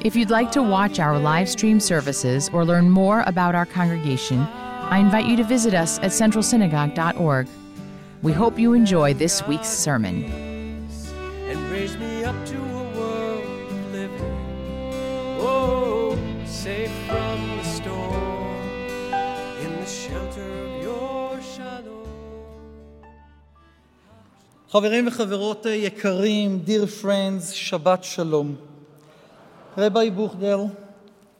If you'd like to watch our live stream services or learn more about our congregation, I invite you to visit us at centralsynagogue.org. We hope you enjoy this week's sermon. and raise me up to a world of living. Oh, safe from the storm, in the shelter of your shadow. חברים וחברות יקרים, dear friends, Shabbat Shalom. Rabbi Buchdahl,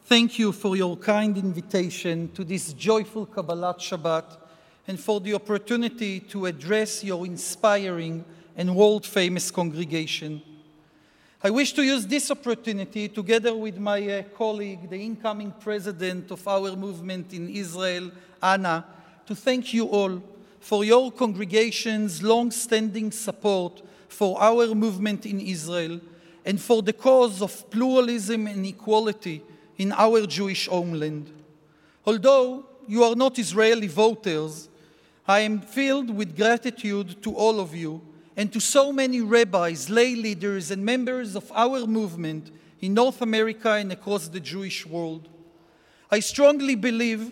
thank you for your kind invitation to this joyful Kabbalat Shabbat and for the opportunity to address your inspiring and world famous congregation. I wish to use this opportunity, together with my uh, colleague, the incoming president of our movement in Israel, Anna, to thank you all for your congregation's long standing support for our movement in Israel and for the cause of pluralism and equality in our Jewish homeland. Although you are not Israeli voters, I am filled with gratitude to all of you and to so many rabbis, lay leaders, and members of our movement in North America and across the Jewish world. I strongly believe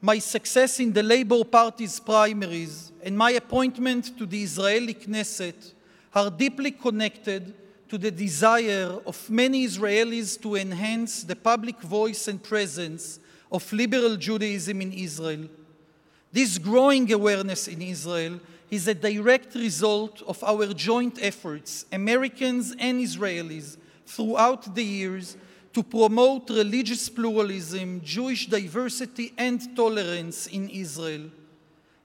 my success in the Labour Party's primaries and my appointment to the Israeli Knesset are deeply connected to the desire of many Israelis to enhance the public voice and presence of liberal Judaism in Israel. This growing awareness in Israel is a direct result of our joint efforts, Americans and Israelis, throughout the years to promote religious pluralism, Jewish diversity, and tolerance in Israel.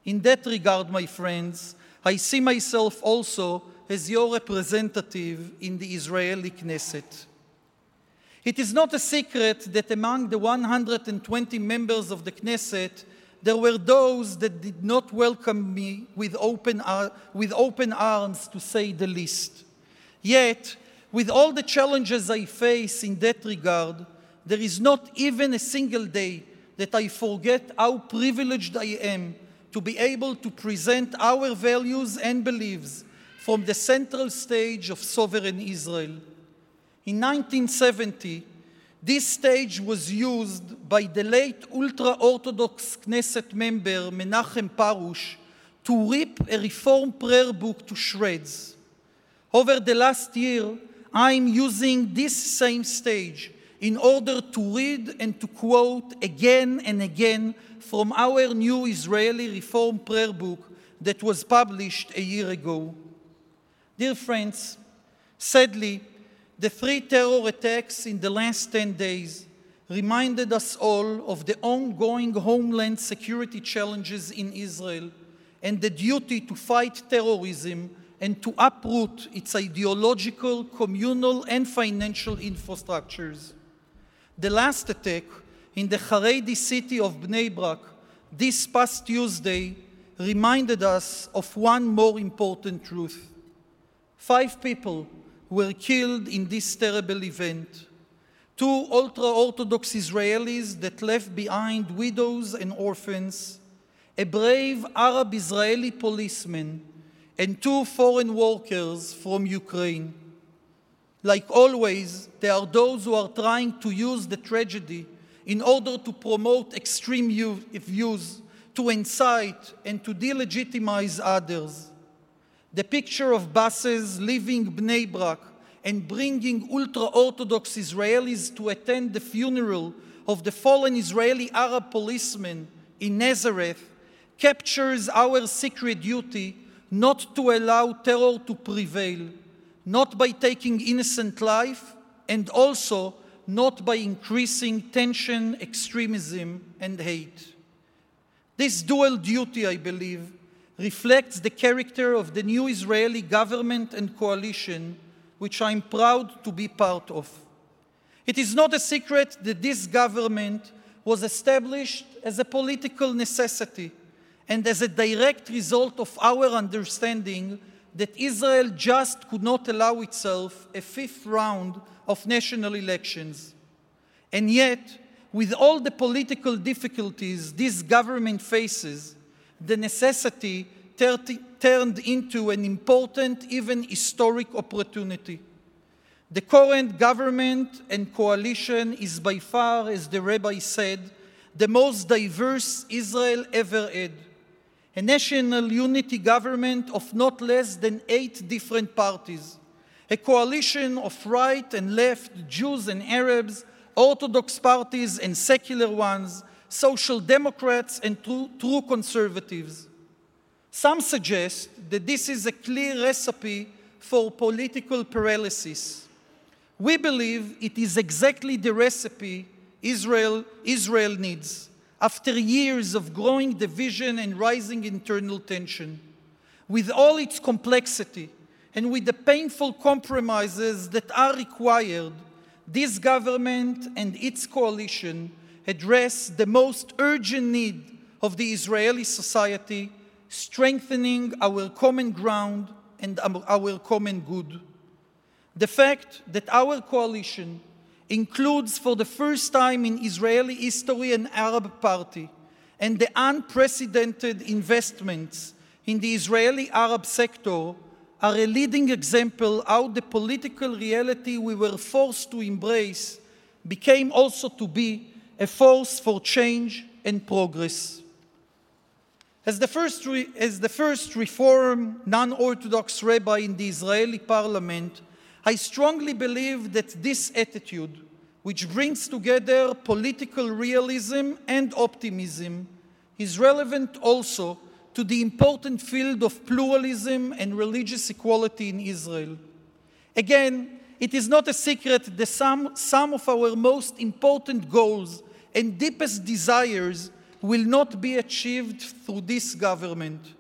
In that regard, my friends, I see myself also as your representative in the Israeli Knesset. It is not a secret that among the 120 members of the Knesset, there were those that did not welcome me with open, ar- with open arms, to say the least. Yet, with all the challenges I face in that regard, there is not even a single day that I forget how privileged I am to be able to present our values and beliefs from the central stage of sovereign Israel. In 1970, this stage was used by the late ultra Orthodox Knesset member Menachem Porush to rip a Reform prayer book to shreds. Over the last year, I'm using this same stage in order to read and to quote again and again from our new Israeli Reform prayer book that was published a year ago. Dear friends, sadly, the three terror attacks in the last 10 days reminded us all of the ongoing homeland security challenges in Israel and the duty to fight terrorism and to uproot its ideological, communal, and financial infrastructures. The last attack in the Haredi city of Bnei Brak this past Tuesday reminded us of one more important truth. Five people were killed in this terrible event. Two ultra Orthodox Israelis that left behind widows and orphans, a brave Arab Israeli policeman, and two foreign workers from Ukraine. Like always, there are those who are trying to use the tragedy in order to promote extreme views, to incite, and to delegitimize others. The picture of buses leaving Bnei Brak and bringing ultra Orthodox Israelis to attend the funeral of the fallen Israeli Arab policeman in Nazareth captures our secret duty not to allow terror to prevail, not by taking innocent life, and also not by increasing tension, extremism, and hate. This dual duty, I believe, reflects the character of the new Israeli government and coalition, which I'm proud to be part of. It is not a secret that this government was established as a political necessity and as a direct result of our understanding that Israel just could not allow itself a fifth round of national elections. And yet, with all the political difficulties this government faces, the necessity turned into an important, even historic opportunity. The current government and coalition is by far, as the rabbi said, the most diverse Israel ever had. A national unity government of not less than eight different parties, a coalition of right and left, Jews and Arabs, Orthodox parties and secular ones, social democrats and true, true conservatives. Some suggest that this is a clear recipe for political paralysis. We believe it is exactly the recipe Israel, Israel needs after years of growing division and rising internal tension. With all its complexity and with the painful compromises that are required, this government and its coalition address the most urgent need of the Israeli society, strengthening our common ground and um, our common good. The fact that our coalition includes for the first time in Israeli history an Arab party and the unprecedented investments in the Israeli Arab sector are a leading example how the political reality we were forced to embrace became also to be a force for change and progress. As the first, re- as the first Reform non Orthodox rabbi in the Israeli parliament, I strongly believe that this attitude, which brings together political realism and optimism, is relevant also to the important field of pluralism and religious equality in Israel. Again, it is not a secret that some, some of our most important goals and deepest desires will not be achieved through this government.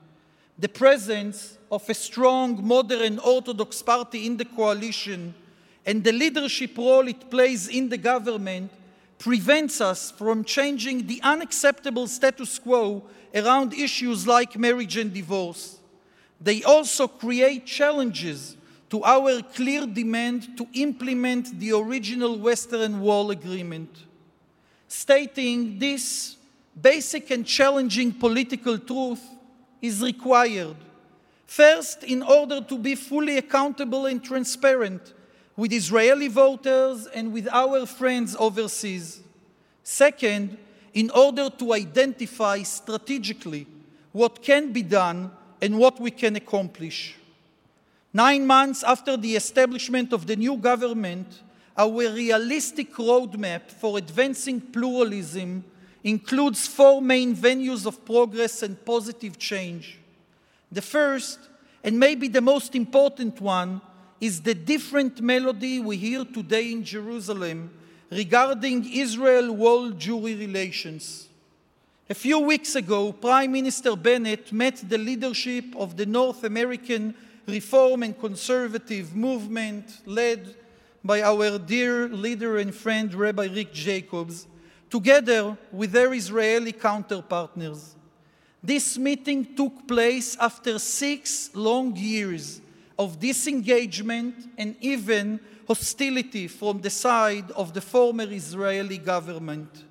The presence of a strong, modern Orthodox party in the coalition and the leadership role it plays in the government prevents us from changing the unacceptable status quo around issues like marriage and divorce. They also create challenges to our clear demand to implement the original Western Wall Agreement. Stating this basic and challenging political truth is required. First, in order to be fully accountable and transparent with Israeli voters and with our friends overseas. Second, in order to identify strategically what can be done and what we can accomplish. Nine months after the establishment of the new government, our realistic roadmap for advancing pluralism includes four main venues of progress and positive change. The first, and maybe the most important one, is the different melody we hear today in Jerusalem regarding Israel world Jewry relations. A few weeks ago, Prime Minister Bennett met the leadership of the North American reform and conservative movement led by our dear leader and friend Rabbi Rick Jacobs, together with their Israeli counterpartners. This meeting took place after six long years of disengagement and even hostility from the side of the former Israeli government.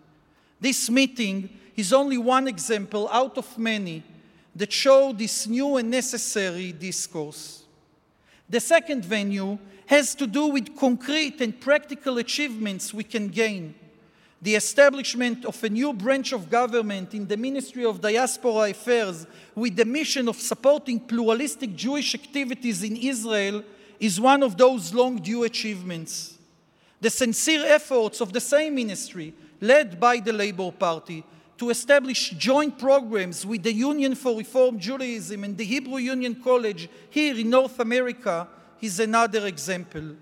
This meeting is only one example out of many that show this new and necessary discourse. The second venue has to do with concrete and practical achievements we can gain. The establishment of a new branch of government in the Ministry of Diaspora Affairs with the mission of supporting pluralistic Jewish activities in Israel is one of those long due achievements. The sincere efforts of the same ministry, led by the Labour Party, to establish joint programs with the Union for Reform Judaism and the Hebrew Union College here in North America is another example.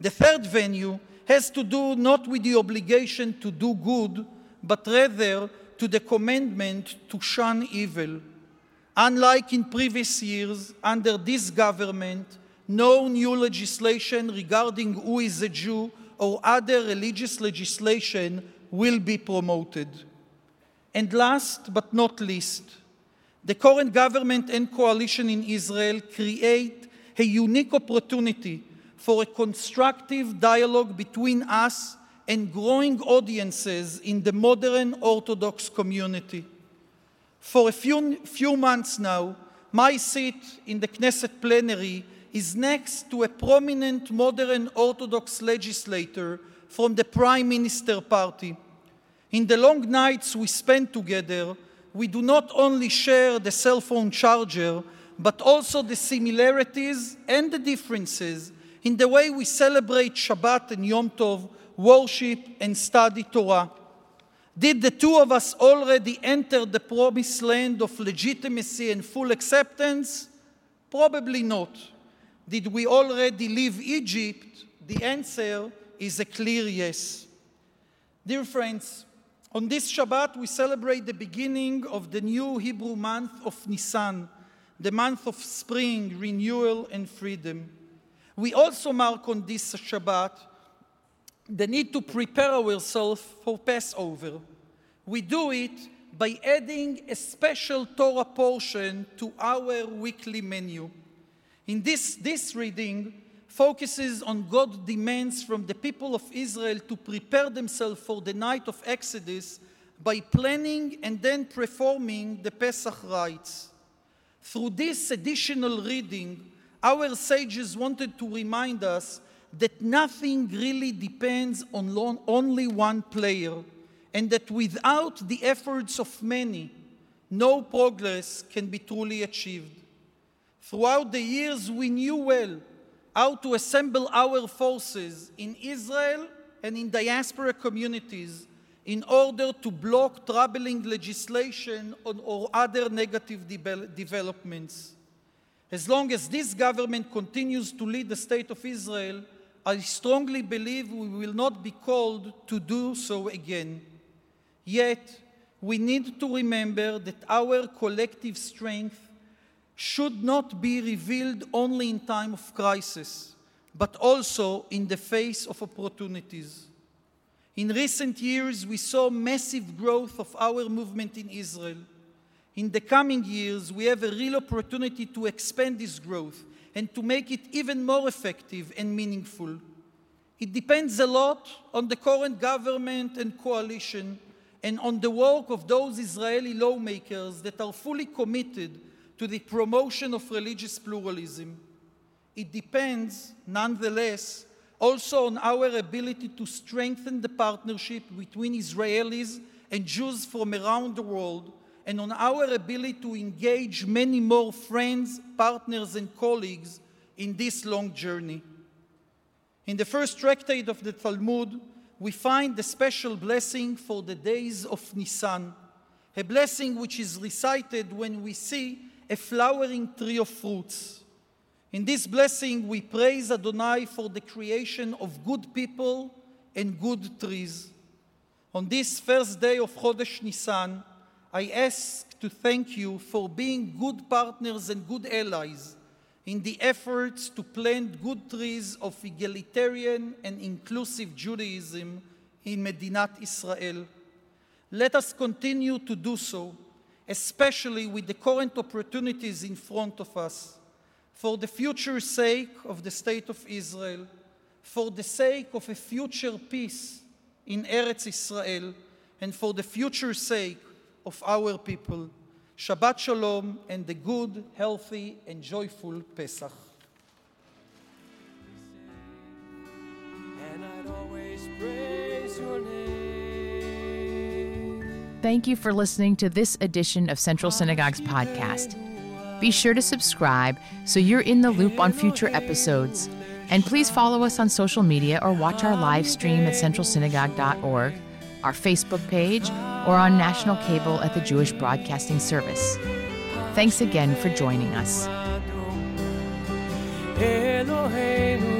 The third venue has to do not with the obligation to do good, but rather to the commandment to shun evil. Unlike in previous years, under this government, no new legislation regarding who is a Jew or other religious legislation will be promoted. And last but not least, the current government and coalition in Israel create a unique opportunity for a constructive dialogue between us and growing audiences in the modern Orthodox community. For a few, few months now, my seat in the Knesset plenary is next to a prominent modern Orthodox legislator from the Prime Minister party. In the long nights we spend together, we do not only share the cell phone charger, but also the similarities and the differences in the way we celebrate Shabbat and Yom Tov, worship and study Torah. Did the two of us already enter the promised land of legitimacy and full acceptance? Probably not. Did we already leave Egypt? The answer is a clear yes. Dear friends, on this Shabbat we celebrate the beginning of the new Hebrew month of Nisan, the month of spring, renewal, and freedom. We also mark on this Shabbat the need to prepare ourselves for Passover. We do it by adding a special Torah portion to our weekly menu. In this, this reading focuses on God's demands from the people of Israel to prepare themselves for the night of Exodus by planning and then performing the Pesach rites. Through this additional reading, our sages wanted to remind us that nothing really depends on only one player, and that without the efforts of many, no progress can be truly achieved. Throughout the years, we knew well how to assemble our forces in Israel and in diaspora communities in order to block troubling legislation or other negative de- developments. As long as this government continues to lead the state of Israel, I strongly believe we will not be called to do so again. Yet, we need to remember that our collective strength should not be revealed only in time of crisis, but also in the face of opportunities. In recent years, we saw massive growth of our movement in Israel. In the coming years, we have a real opportunity to expand this growth and to make it even more effective and meaningful. It depends a lot on the current government and coalition and on the work of those Israeli lawmakers that are fully committed to the promotion of religious pluralism. It depends, nonetheless, also on our ability to strengthen the partnership between Israelis and Jews from around the world and on our ability to engage many more friends, partners, and colleagues in this long journey. In the first tractate of the Talmud, we find the special blessing for the days of Nisan, a blessing which is recited when we see a flowering tree of fruits. In this blessing, we praise Adonai for the creation of good people and good trees. On this first day of Chodesh Nisan, I ask to thank you for being good partners and good allies in the efforts to plant good trees of egalitarian and inclusive Judaism in Medinat Israel. Let us continue to do so, especially with the current opportunities in front of us, for the future sake of the State of Israel, for the sake of a future peace in Eretz Israel, and for the future sake of our people. Shabbat Shalom and a good, healthy, and joyful Pesach. And I'd always praise your name. Thank you for listening to this edition of Central Synagogue's podcast. Be sure to subscribe so you're in the loop on future episodes. And please follow us on social media or watch our live stream at centralsynagogue.org, our Facebook page, or on national cable at the Jewish Broadcasting Service. Thanks again for joining us. Eloheinu